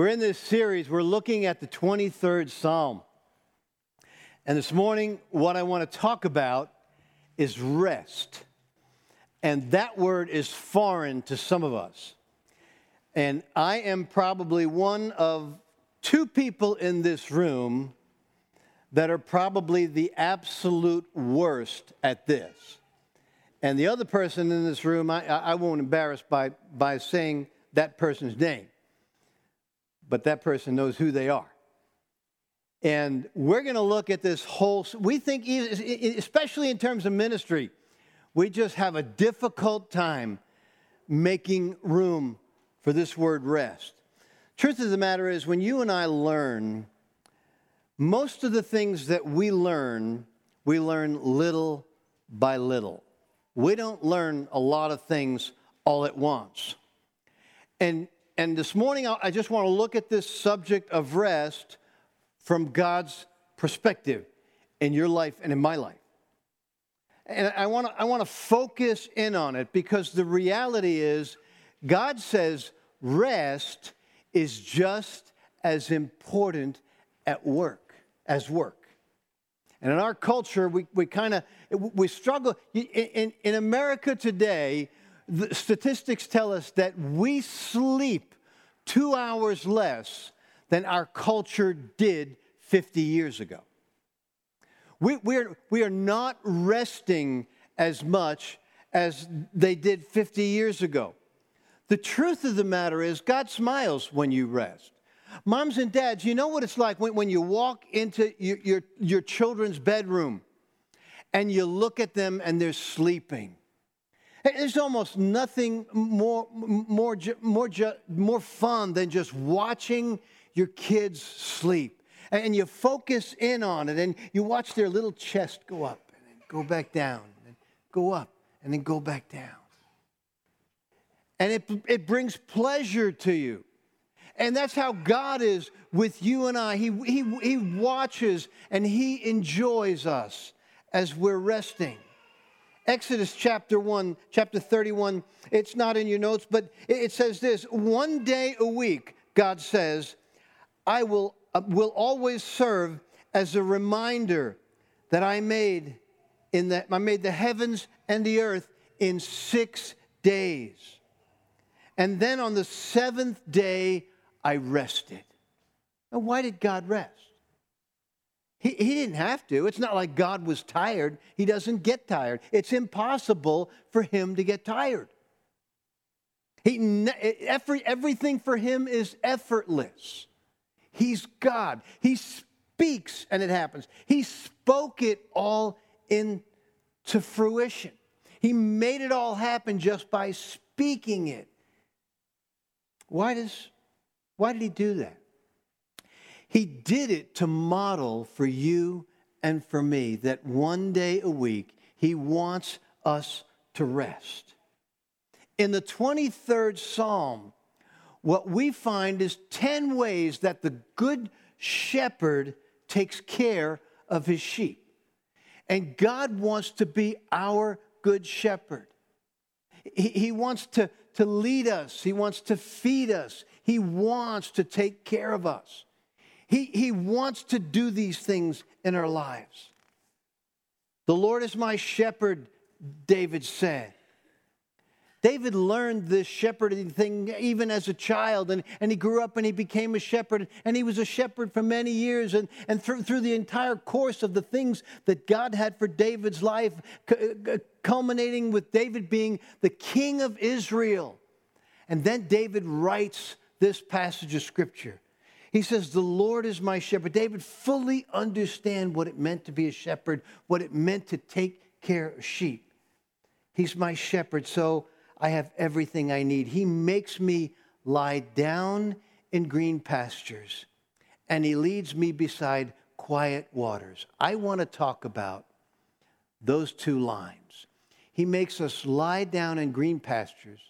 We're in this series, we're looking at the 23rd Psalm. And this morning, what I want to talk about is rest. And that word is foreign to some of us. And I am probably one of two people in this room that are probably the absolute worst at this. And the other person in this room, I, I won't embarrass by, by saying that person's name, but that person knows who they are. And we're going to look at this whole, we think, especially in terms of ministry, we just have a difficult time making room for this word rest. Truth of the matter is, when you and I learn, most of the things that we learn, we learn little by little. We don't learn a lot of things all at once. And, and this morning, I just want to look at this subject of rest from God's perspective in your life and in my life. And I want to I want to focus in on it because the reality is God says rest is just as important at work as work. And in our culture, we, we kind of we struggle. In, in America today, the statistics tell us that we sleep two hours less than our culture did 50 years ago. We, we're, we are not resting as much as they did 50 years ago. The truth of the matter is, God smiles when you rest. Moms and dads, you know what it's like when, when you walk into your, your, your children's bedroom and you look at them and they're sleeping. There's almost nothing more, more, more, more fun than just watching your kids sleep. And you focus in on it and you watch their little chest go up and then go back down and go up and then go back down. And it, it brings pleasure to you. And that's how God is with you and I. He, he, he watches and He enjoys us as we're resting. Exodus chapter 1, chapter 31, it's not in your notes, but it says this one day a week, God says, I will, uh, will always serve as a reminder that I made in that I made the heavens and the earth in six days. And then on the seventh day, I rested. Now, why did God rest? He, he didn't have to. It's not like God was tired. He doesn't get tired. It's impossible for him to get tired. He, every, everything for him is effortless. He's God. He speaks and it happens. He spoke it all into fruition. He made it all happen just by speaking it. Why does why did he do that? He did it to model for you and for me that one day a week he wants us to rest. In the 23rd Psalm, what we find is 10 ways that the good shepherd takes care of his sheep. And God wants to be our good shepherd. He, he wants to, to lead us, He wants to feed us, he wants to take care of us. He, he wants to do these things in our lives. The Lord is my shepherd, David said. David learned this shepherding thing even as a child, and, and he grew up and he became a shepherd, and he was a shepherd for many years. And, and through, through the entire course of the things that God had for David's life, culminating with David being the king of Israel. And then David writes this passage of scripture. He says, The Lord is my shepherd. David fully understand what it meant to be a shepherd, what it meant to take care of sheep. He's my shepherd, so I have everything I need. He makes me lie down in green pastures, and he leads me beside quiet waters. I want to talk about those two lines. He makes us lie down in green pastures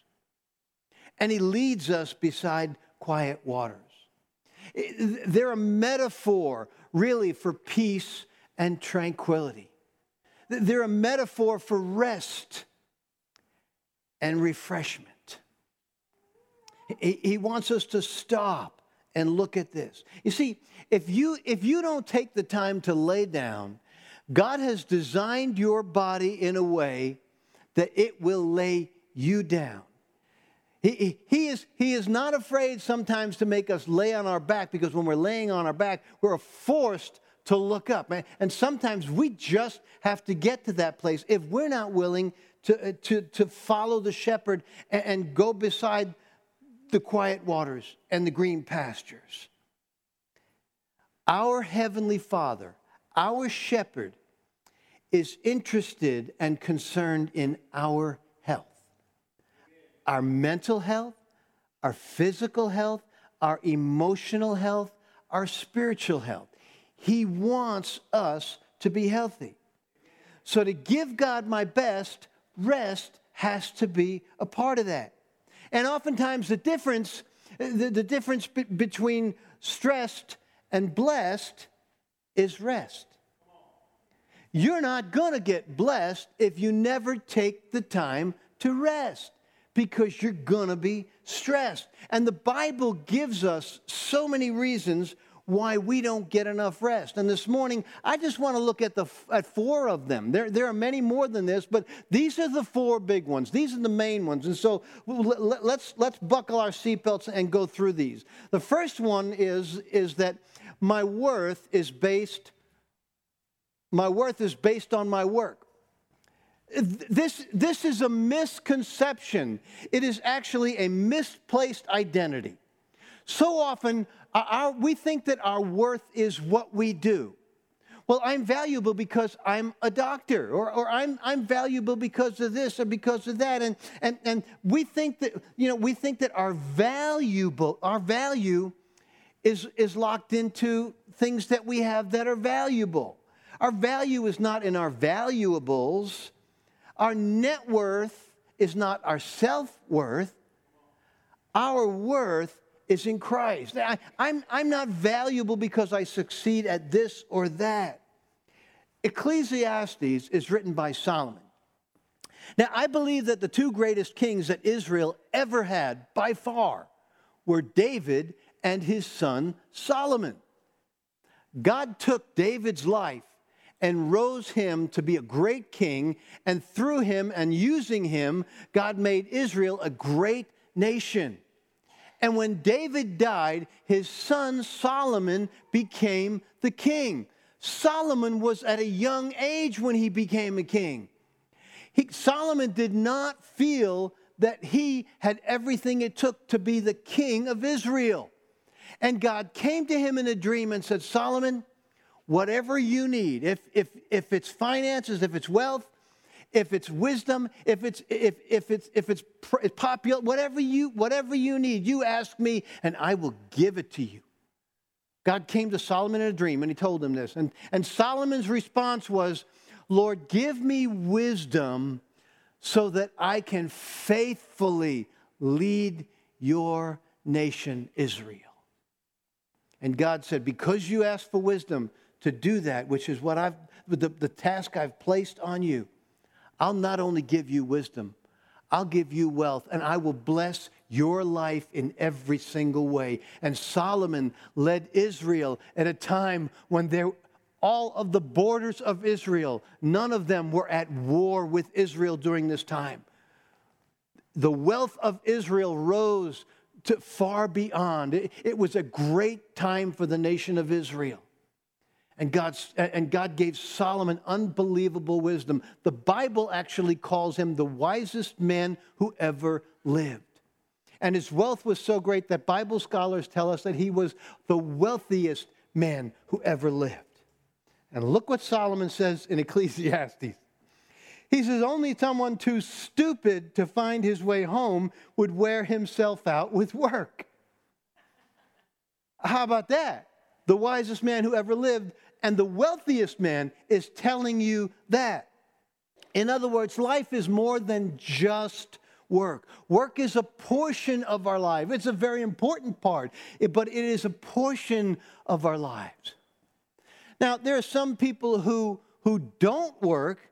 and he leads us beside quiet waters. They're a metaphor, really, for peace and tranquility. They're a metaphor for rest and refreshment. He wants us to stop and look at this. You see, if you if you don't take the time to lay down, God has designed your body in a way that it will lay you down. He, he, is, he is not afraid sometimes to make us lay on our back because when we're laying on our back, we're forced to look up. And sometimes we just have to get to that place if we're not willing to, uh, to, to follow the shepherd and, and go beside the quiet waters and the green pastures. Our Heavenly Father, our shepherd, is interested and concerned in our our mental health, our physical health, our emotional health, our spiritual health. He wants us to be healthy. So, to give God my best, rest has to be a part of that. And oftentimes, the difference, the, the difference be- between stressed and blessed is rest. You're not going to get blessed if you never take the time to rest because you're going to be stressed. And the Bible gives us so many reasons why we don't get enough rest. And this morning, I just want to look at the at four of them. There, there are many more than this, but these are the four big ones. These are the main ones. And so let's let's buckle our seatbelts and go through these. The first one is is that my worth is based my worth is based on my work. This, this is a misconception. It is actually a misplaced identity. So often, uh, our, we think that our worth is what we do. Well, I'm valuable because I'm a doctor, or, or I'm, I'm valuable because of this or because of that. And, and, and we think that, you know, we think that our valuable, our value is, is locked into things that we have that are valuable. Our value is not in our valuables. Our net worth is not our self worth. Our worth is in Christ. I, am I'm, I'm not valuable because I succeed at this or that. Ecclesiastes is written by Solomon. Now, I believe that the two greatest kings that Israel ever had by far were David and his son Solomon. God took David's life and rose him to be a great king, and through him and using him, God made Israel a great nation. And when David died, his son Solomon became the king. Solomon was at a young age when he became a king. He, Solomon did not feel that he had everything it took to be the king of Israel. And God came to him in a dream and said, Solomon, whatever you need, if, if, if it's finances, if it's wealth, if it's wisdom, if it's if if it's if it's popular, whatever you whatever you need, you ask me and I will give it to you. God came to Solomon in a dream and he told him this. And, and Solomon's response was, Lord, give me wisdom so that I can faithfully lead your nation, Israel. And God said, Because you asked for wisdom to do that, which is what I've the, the task I've placed on you, I'll not only give you wisdom, I'll give you wealth, and I will bless your life in every single way. And Solomon led Israel at a time when there, all of the borders of Israel, none of them were at war with Israel during this time. The wealth of Israel rose to far beyond. It, it was a great time for the nation of Israel. And, and God gave Solomon unbelievable wisdom. The Bible actually calls him the wisest man who ever lived. And his wealth was so great that Bible scholars tell us that he was the wealthiest man who ever lived. And look what Solomon says in Ecclesiastes. He says, Only someone too stupid to find his way home would wear himself out with work. How about that? The wisest man who ever lived and the wealthiest man is telling you that. In other words, life is more than just work. Work is a portion of our life. It's a very important part, but it is a portion of our lives. Now, there are some people who, who don't work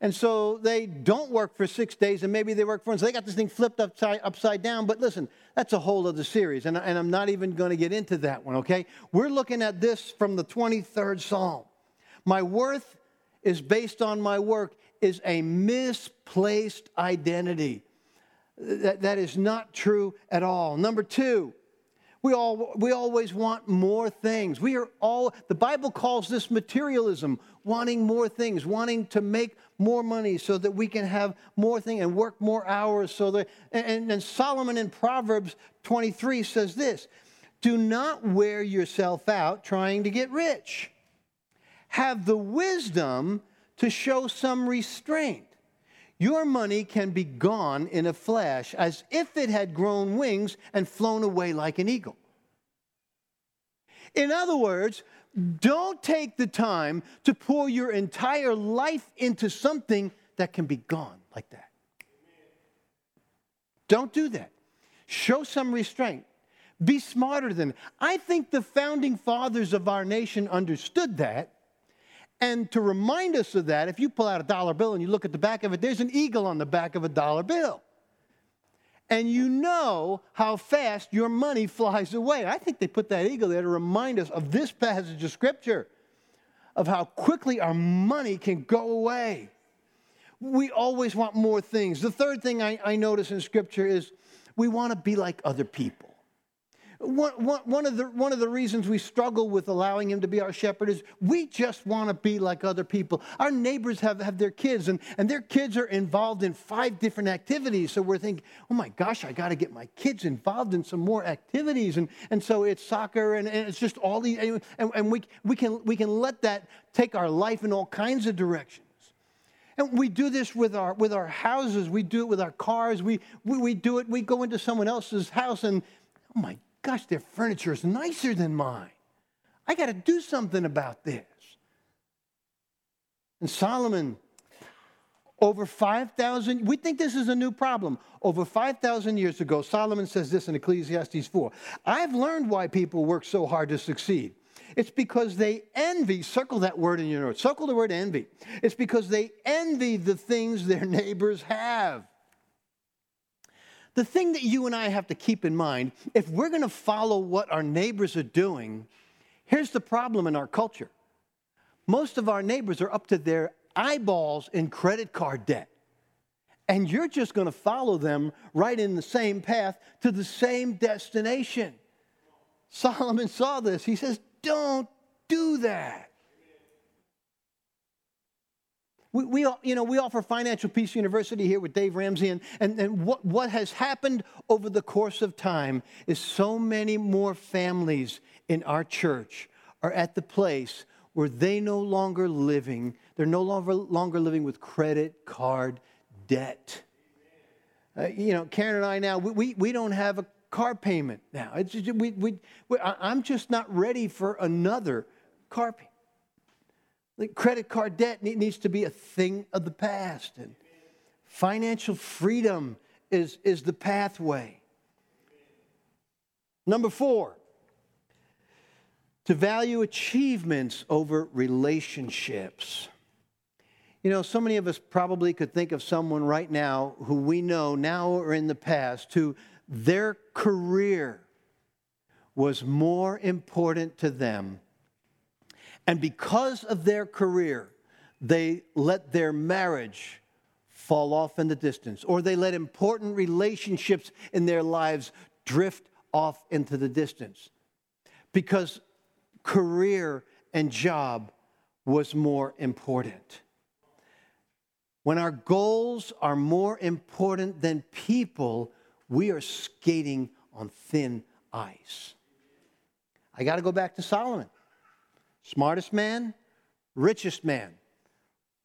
And so they don't work for six days and maybe they work for, so they got this thing flipped upside, upside down. But listen, that's a whole other series. And, and I'm not even going to get into that one, okay? We're looking at this from the 23rd Psalm. My worth is based on my work is a misplaced identity. That, that is not true at all. Number two, we, all, we always want more things. We are all, the Bible calls this materialism, wanting more things, wanting to make more money so that we can have more things and work more hours. So that, and, and Solomon in Proverbs 23 says this Do not wear yourself out trying to get rich. Have the wisdom to show some restraint. Your money can be gone in a flash as if it had grown wings and flown away like an eagle. In other words, don't take the time to pour your entire life into something that can be gone like that. Don't do that. Show some restraint. Be smarter than. I think the founding fathers of our nation understood that and to remind us of that, if you pull out a dollar bill and you look at the back of it, there's an eagle on the back of a dollar bill. And you know how fast your money flies away. I think they put that eagle there to remind us of this passage of Scripture, of how quickly our money can go away. We always want more things. The third thing I, I notice in Scripture is we want to be like other people. One, one, one, of the, one of the reasons we struggle with allowing him to be our shepherd is we just want to be like other people. Our neighbors have, have their kids, and, and their kids are involved in five different activities. So we're thinking, oh my gosh, I got to get my kids involved in some more activities. And, and so it's soccer, and, and it's just all these, and, and we, we, can, we can let that take our life in all kinds of directions. And we do this with our, with our houses. We do it with our cars. We, we, we do it. We go into someone else's house and, oh my gosh, their furniture is nicer than mine. I got to do something about this. And Solomon, over 5,000, we think this is a new problem. Over 5,000 years ago, Solomon says this in Ecclesiastes 4 I've learned why people work so hard to succeed. It's because they envy, circle that word in your notes, circle the word envy. It's because they envy the things their neighbors have. The thing that you and I have to keep in mind if we're going to follow what our neighbors are doing, here's the problem in our culture. Most of our neighbors are up to their eyeballs in credit card debt. And you're just going to follow them right in the same path to the same destination. Solomon saw this. He says, Don't do that. We, we, you know, we offer Financial Peace University here with Dave Ramsey, and, and, and what, what has happened over the course of time is so many more families in our church are at the place where they no longer living, they're no longer, longer living with credit card debt. Uh, you know, Karen and I now, we, we, we don't have a car payment now. We, we, we, I'm just not ready for another car payment. Like credit card debt needs to be a thing of the past. And financial freedom is, is the pathway. Number four, to value achievements over relationships. You know, so many of us probably could think of someone right now who we know now or in the past who their career was more important to them and because of their career, they let their marriage fall off in the distance, or they let important relationships in their lives drift off into the distance because career and job was more important. When our goals are more important than people, we are skating on thin ice. I got to go back to Solomon. Smartest man, richest man.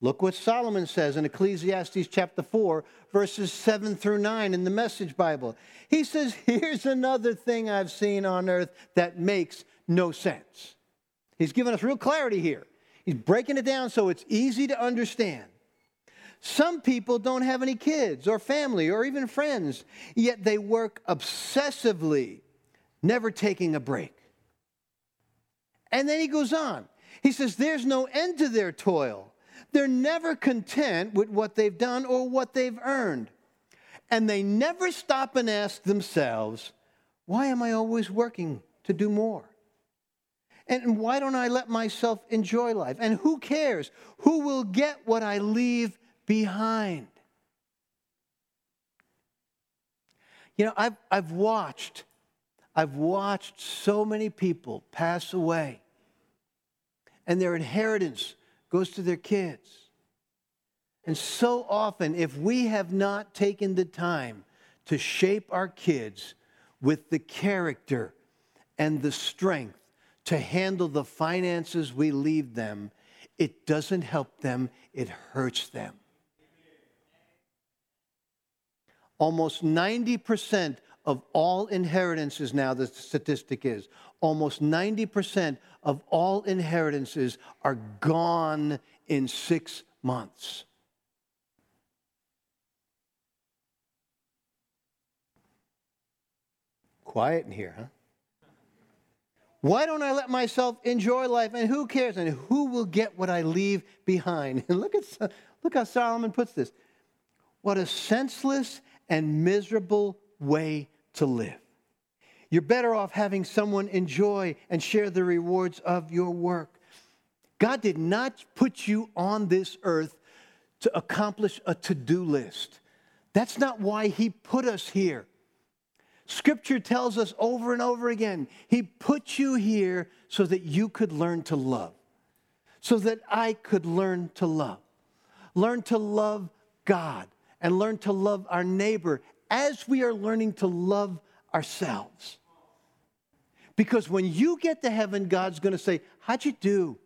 Look what Solomon says in Ecclesiastes chapter 4, verses 7 through 9 in the Message Bible. He says, Here's another thing I've seen on earth that makes no sense. He's giving us real clarity here. He's breaking it down so it's easy to understand. Some people don't have any kids or family or even friends, yet they work obsessively, never taking a break. And then he goes on. He says, There's no end to their toil. They're never content with what they've done or what they've earned. And they never stop and ask themselves, why am I always working to do more? And why don't I let myself enjoy life? And who cares? Who will get what I leave behind? You know, I've, I've watched, I've watched so many people pass away, and their inheritance goes to their kids. And so often, if we have not taken the time to shape our kids with the character and the strength to handle the finances we leave them, it doesn't help them, it hurts them. Almost 90% of all inheritances now, the statistic is, almost 90% of all inheritances are gone in six months. Quiet in here, huh? Why don't I let myself enjoy life? And who cares? And who will get what I leave behind? And look at look how Solomon puts this. What a senseless and miserable way to live. You're better off having someone enjoy and share the rewards of your work. God did not put you on this earth to accomplish a to do list. That's not why He put us here. Scripture tells us over and over again He put you here so that you could learn to love, so that I could learn to love. Learn to love God and learn to love our neighbor as we are learning to love ourselves. Because when you get to heaven, God's going to say, How'd you do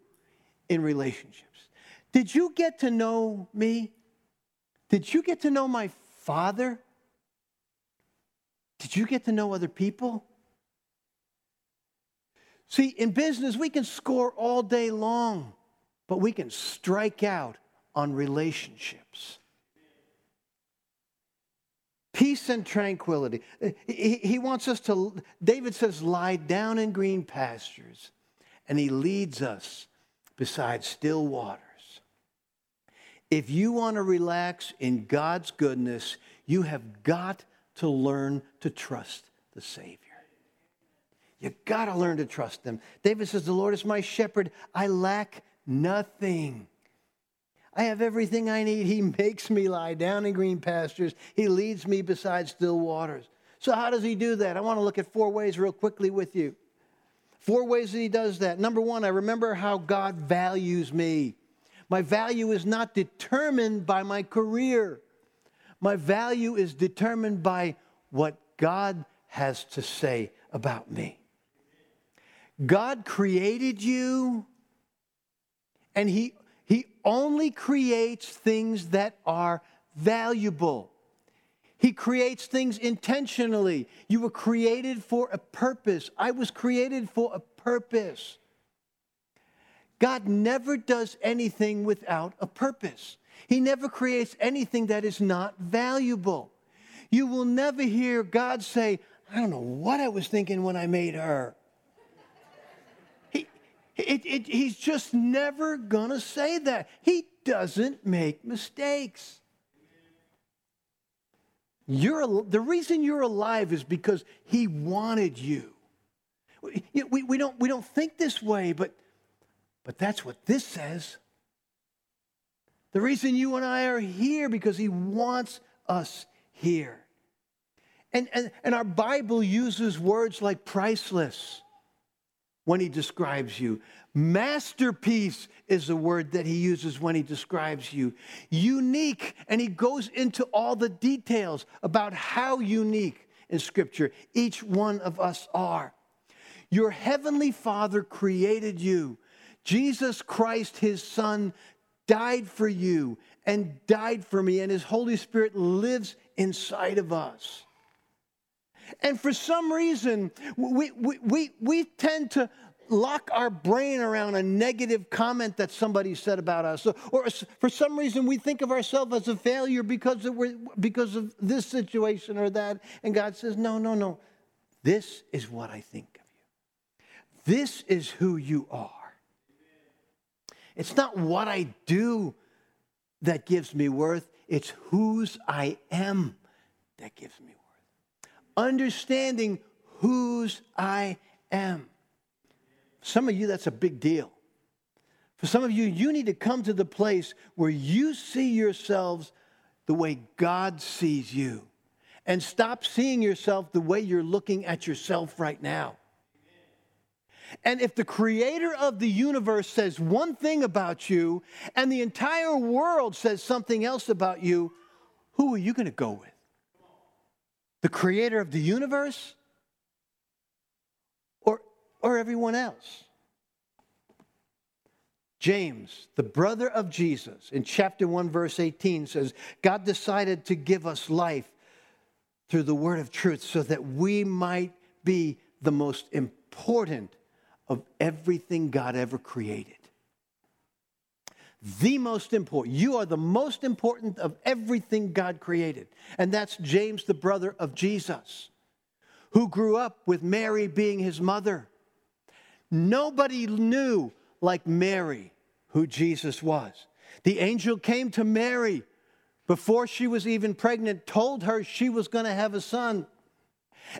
in relationships? Did you get to know me? Did you get to know my Father? Did you get to know other people? See, in business, we can score all day long, but we can strike out on relationships. Peace and tranquility. He, he wants us to, David says, lie down in green pastures, and he leads us beside still waters. If you want to relax in God's goodness, you have got to learn to trust the Savior. You got to learn to trust Him. David says, The Lord is my shepherd. I lack nothing. I have everything I need. He makes me lie down in green pastures. He leads me beside still waters. So, how does He do that? I want to look at four ways real quickly with you. Four ways that He does that. Number one, I remember how God values me. My value is not determined by my career. My value is determined by what God has to say about me. God created you, and He, he only creates things that are valuable. He creates things intentionally. You were created for a purpose. I was created for a purpose. God never does anything without a purpose. He never creates anything that is not valuable. You will never hear God say, I don't know what I was thinking when I made her. It, it, he's just never going to say that. He doesn't make mistakes. You're, the reason you're alive is because he wanted you. We, we, don't, we don't think this way, but, but that's what this says. The reason you and I are here because he wants us here. And, and, and our Bible uses words like priceless when he describes you. Masterpiece is the word that he uses when he describes you. Unique, and he goes into all the details about how unique in Scripture each one of us are. Your heavenly Father created you. Jesus Christ, his Son, died for you and died for me, and His Holy Spirit lives inside of us. And for some reason, we, we, we, we tend to lock our brain around a negative comment that somebody said about us. Or, or for some reason, we think of ourselves as a failure because of, because of this situation or that. And God says, No, no, no. This is what I think of you. This is who you are. It's not what I do that gives me worth, it's whose I am that gives me worth. Understanding whose I am. For Some of you, that's a big deal. For some of you, you need to come to the place where you see yourselves the way God sees you and stop seeing yourself the way you're looking at yourself right now. And if the creator of the universe says one thing about you and the entire world says something else about you, who are you going to go with? The creator of the universe or, or everyone else? James, the brother of Jesus, in chapter 1, verse 18 says, God decided to give us life through the word of truth so that we might be the most important of everything God ever created. The most important. You are the most important of everything God created. And that's James, the brother of Jesus, who grew up with Mary being his mother. Nobody knew like Mary who Jesus was. The angel came to Mary before she was even pregnant, told her she was going to have a son.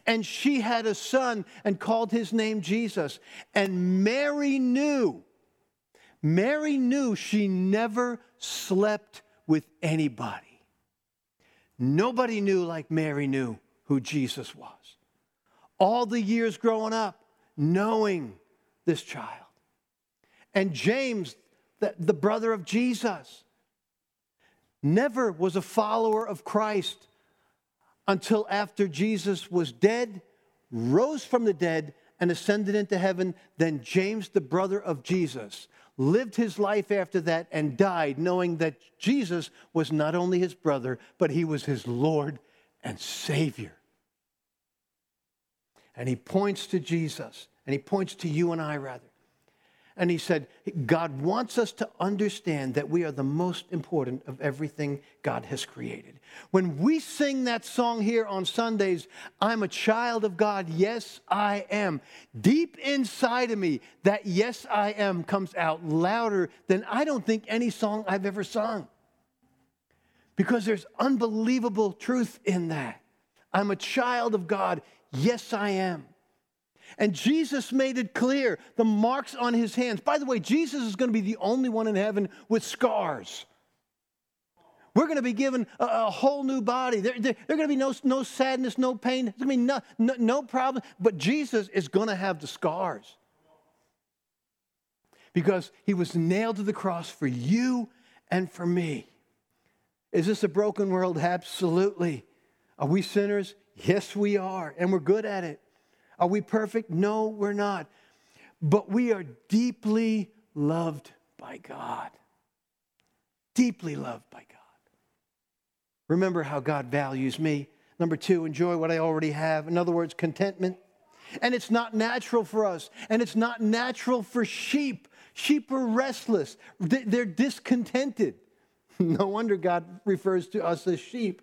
And she had a son and called his name Jesus. And Mary knew, Mary knew she never slept with anybody. Nobody knew like Mary knew who Jesus was. All the years growing up, knowing this child. And James, the, the brother of Jesus, never was a follower of Christ until after Jesus was dead, rose from the dead, and ascended into heaven. Then James, the brother of Jesus, lived his life after that and died knowing that Jesus was not only his brother, but he was his Lord and Savior. And he points to Jesus, and he points to you and I, rather. And he said, God wants us to understand that we are the most important of everything God has created. When we sing that song here on Sundays, I'm a child of God, yes, I am. Deep inside of me, that yes, I am comes out louder than I don't think any song I've ever sung. Because there's unbelievable truth in that. I'm a child of God, yes, I am. And Jesus made it clear the marks on his hands. By the way, Jesus is going to be the only one in heaven with scars. We're going to be given a, a whole new body. There, there, there, going to be no, no sadness, no pain. There's going to be no, no, no problem. But Jesus is going to have the scars because he was nailed to the cross for you and for me. Is this a broken world? Absolutely. Are we sinners? Yes, we are, and we're good at it. Are we perfect? No, we're not. But we are deeply loved by God. Deeply loved by God. Remember how God values me. Number two, enjoy what I already have. In other words, contentment. And it's not natural for us, and it's not natural for sheep. Sheep are restless, they're discontented. No wonder God refers to us as sheep.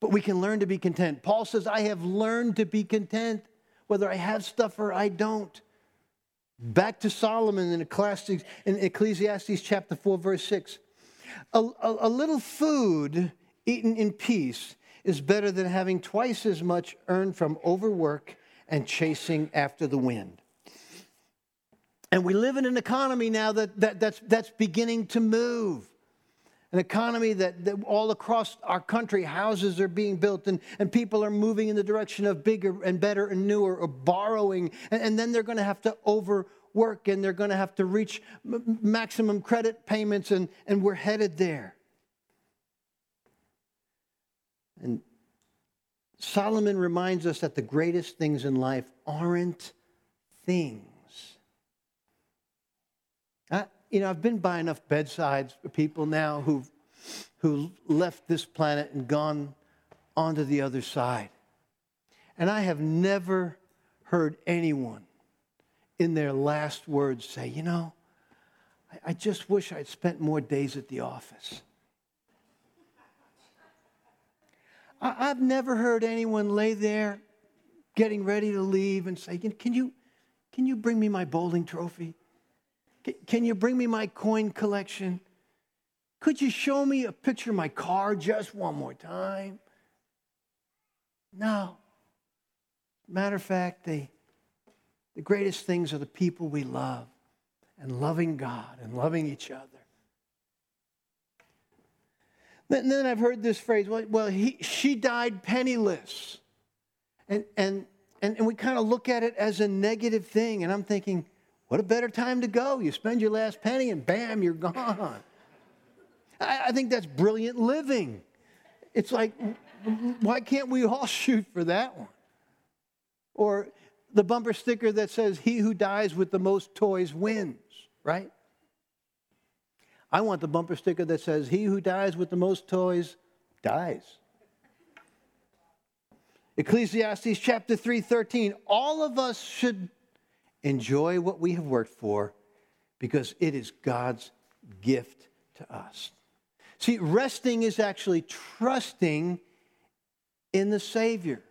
But we can learn to be content. Paul says, I have learned to be content whether I have stuff or I don't. Back to Solomon in Ecclesiastes, in Ecclesiastes chapter 4, verse 6. A, a, a little food eaten in peace is better than having twice as much earned from overwork and chasing after the wind. And we live in an economy now that, that, that's, that's beginning to move an economy that, that, all across our country houses are being built and, and people are moving in the direction of bigger and better and newer or borrowing. And, and then they're going to have to overwork and they're going to have to reach m- maximum credit payments and, and we're headed there. And solomon reminds us that the greatest things in life aren't things you know, I've been by enough bedsides for people now who've, who left this planet and gone onto the other side. And I have never heard anyone in their last words say, you know, I, I just wish I'd spent more days at the office. I, I've never heard anyone lay there getting ready to leave and say, can you, can you bring me my bowling trophy? Can you bring me my coin collection? Could you show me a picture of my car just one more time? No. Matter of fact, the, the greatest things are the people we love and loving God and loving each other. Then, then I've heard this phrase, well, well he, she died penniless. And, and, and, and we kind of look at it as a negative thing. And I'm thinking, what a better time to go. You spend your last penny and bam, you're gone. I, I think that's brilliant living. It's like, why can't we all shoot for that one? Or the bumper sticker that says, He who dies with the most toys wins, right? I want the bumper sticker that says, He who dies with the most toys dies. Ecclesiastes chapter 3 13. All of us should enjoy what we have worked for because it is God's gift to us. See, resting is actually trusting in the Savior.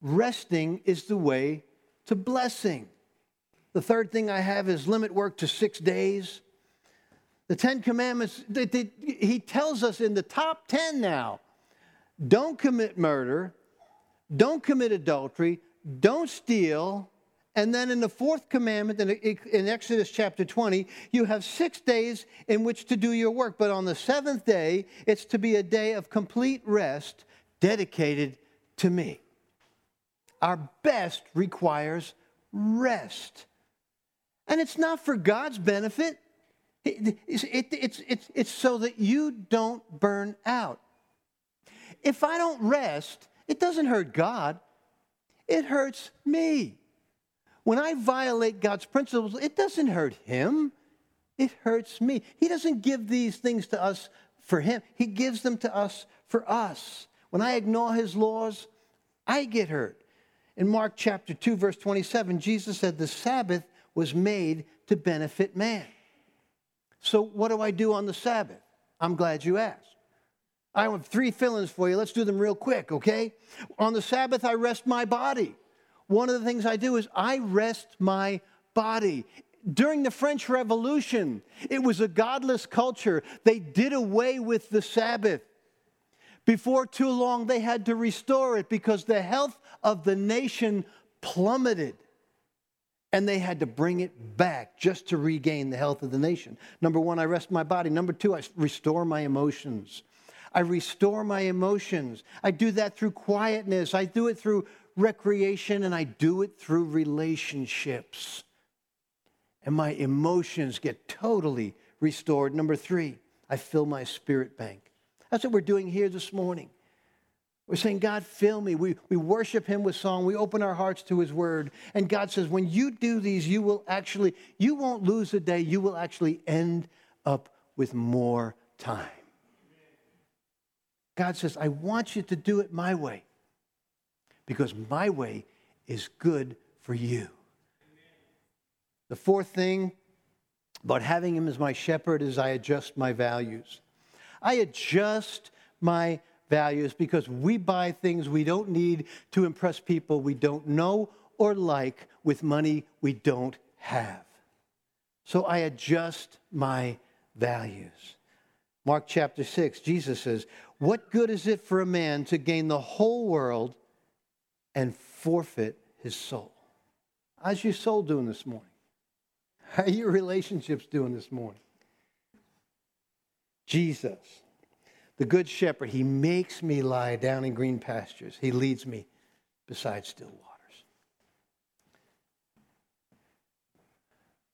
Resting is the way to blessing. The third thing I have is limit work to six days. The Ten Commandments, they, they, he tells us in the top 10 now don't commit murder, don't commit adultery, don't steal, and then in the fourth commandment, in Exodus chapter 20, you have six days in which to do your work. But on the seventh day, it's to be a day of complete rest dedicated to me. Our best requires rest. And it's not for God's benefit, it's, it's, it's, it's so that you don't burn out. If I don't rest, it doesn't hurt God, it hurts me. When I violate God's principles, it doesn't hurt him, it hurts me. He doesn't give these things to us for him, he gives them to us for us. When I ignore his laws, I get hurt. In Mark chapter 2, verse 27, Jesus said, The Sabbath was made to benefit man. So, what do I do on the Sabbath? I'm glad you asked. I have three fillings for you. Let's do them real quick, okay? On the Sabbath, I rest my body one of the things I do is I rest my body. During the French Revolution, it was a godless culture. They did away with the Sabbath. Before too long, they had to restore it because the health of the nation plummeted. And they had to bring it back just to regain the health of the nation. Number one, I rest my body. Number two, I restore my emotions. I restore my emotions. I do that through quietness. I do it through recreation and I do it through relationships. And my emotions get totally restored. Number three, I fill my spirit bank. That's what we're doing here this morning. We're saying, God, fill me. We, we worship Him with song. We open our hearts to His word. And God says, when you do these, you will actually, you won't lose a day. You will actually end up with more time. God says, I want you to do it my way because my way is good for you. The fourth thing about having him as my shepherd is I adjust my values. I adjust my values because we buy things we don't need to impress people we don't know or like with money we don't have. So I adjust my values. Mark chapter 6, Jesus says, What good is it for a man to gain the whole world and forfeit his soul. How's your soul doing this morning? How are your relationships doing this morning? Jesus, the good shepherd, he makes me lie down in green pastures. He leads me beside still waters.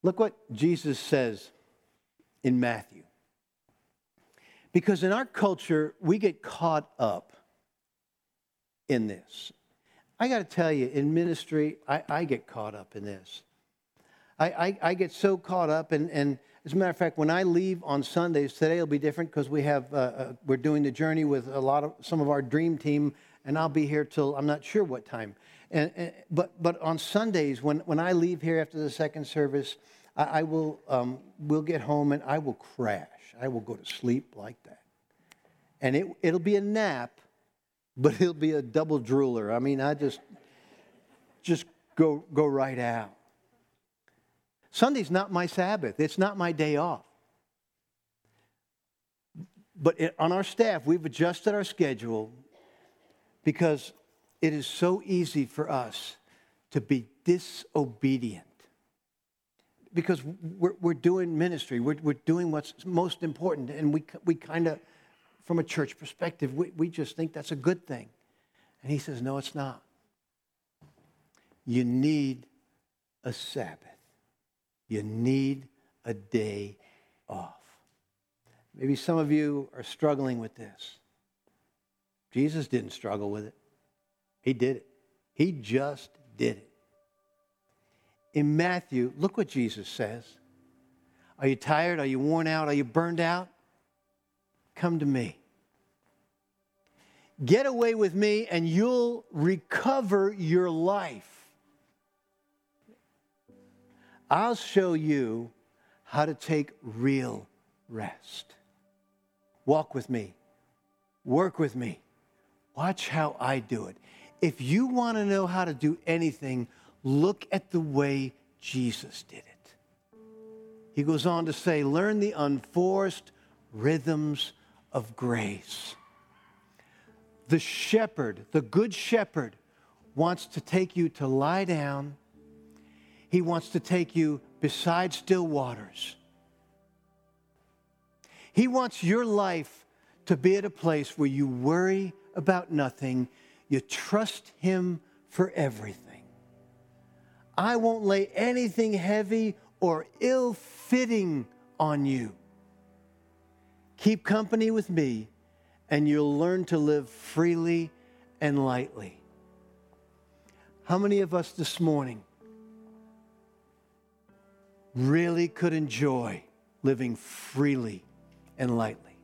Look what Jesus says in Matthew. Because in our culture, we get caught up in this. I got to tell you, in ministry, I, I, get caught up in this. I, I, I, get so caught up, and, and as a matter of fact, when I leave on Sundays, today will be different because we have uh, uh, we're doing the journey with a lot of some of our dream team, and I'll be here till I'm not sure what time. And, and but but on Sundays, when when I leave here after the second service, I, I will um, we'll get home and I will crash. I will go to sleep like that, and it it'll be a nap but he'll be a double drooler. I mean, I just just go go right out. Sunday's not my Sabbath. It's not my day off. But it, on our staff, we've adjusted our schedule because it is so easy for us to be disobedient. Because we're, we're doing ministry, we're, we're doing what's most important, and we, we kind of, from a church perspective, we, we just think that's a good thing. And he says, No, it's not. You need a Sabbath, you need a day off. Maybe some of you are struggling with this. Jesus didn't struggle with it, He did it. He just did it. In Matthew, look what Jesus says. Are you tired? Are you worn out? Are you burned out? Come to me. Get away with me and you'll recover your life. I'll show you how to take real rest. Walk with me, work with me, watch how I do it. If you want to know how to do anything, look at the way Jesus did it. He goes on to say, learn the unforced rhythms of grace. The shepherd, the good shepherd, wants to take you to lie down. He wants to take you beside still waters. He wants your life to be at a place where you worry about nothing, you trust Him for everything. I won't lay anything heavy or ill fitting on you. Keep company with me, and you'll learn to live freely and lightly. How many of us this morning really could enjoy living freely and lightly.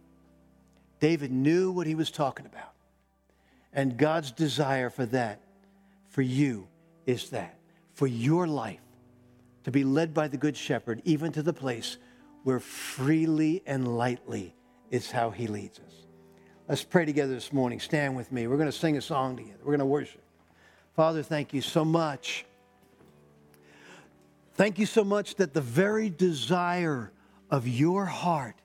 David knew what he was talking about. And God's desire for that, for you, is that, for your life, to be led by the Good Shepherd, even to the place where freely and lightly is how he leads us. Let's pray together this morning. Stand with me. We're going to sing a song together. We're going to worship. Father, thank you so much Thank you so much that the very desire of your heart,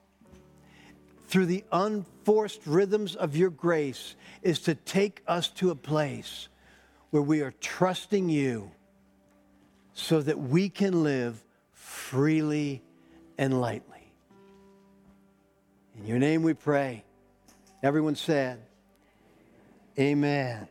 through the unforced rhythms of your grace, is to take us to a place where we are trusting you so that we can live freely and lightly. In your name we pray. Everyone said, Amen.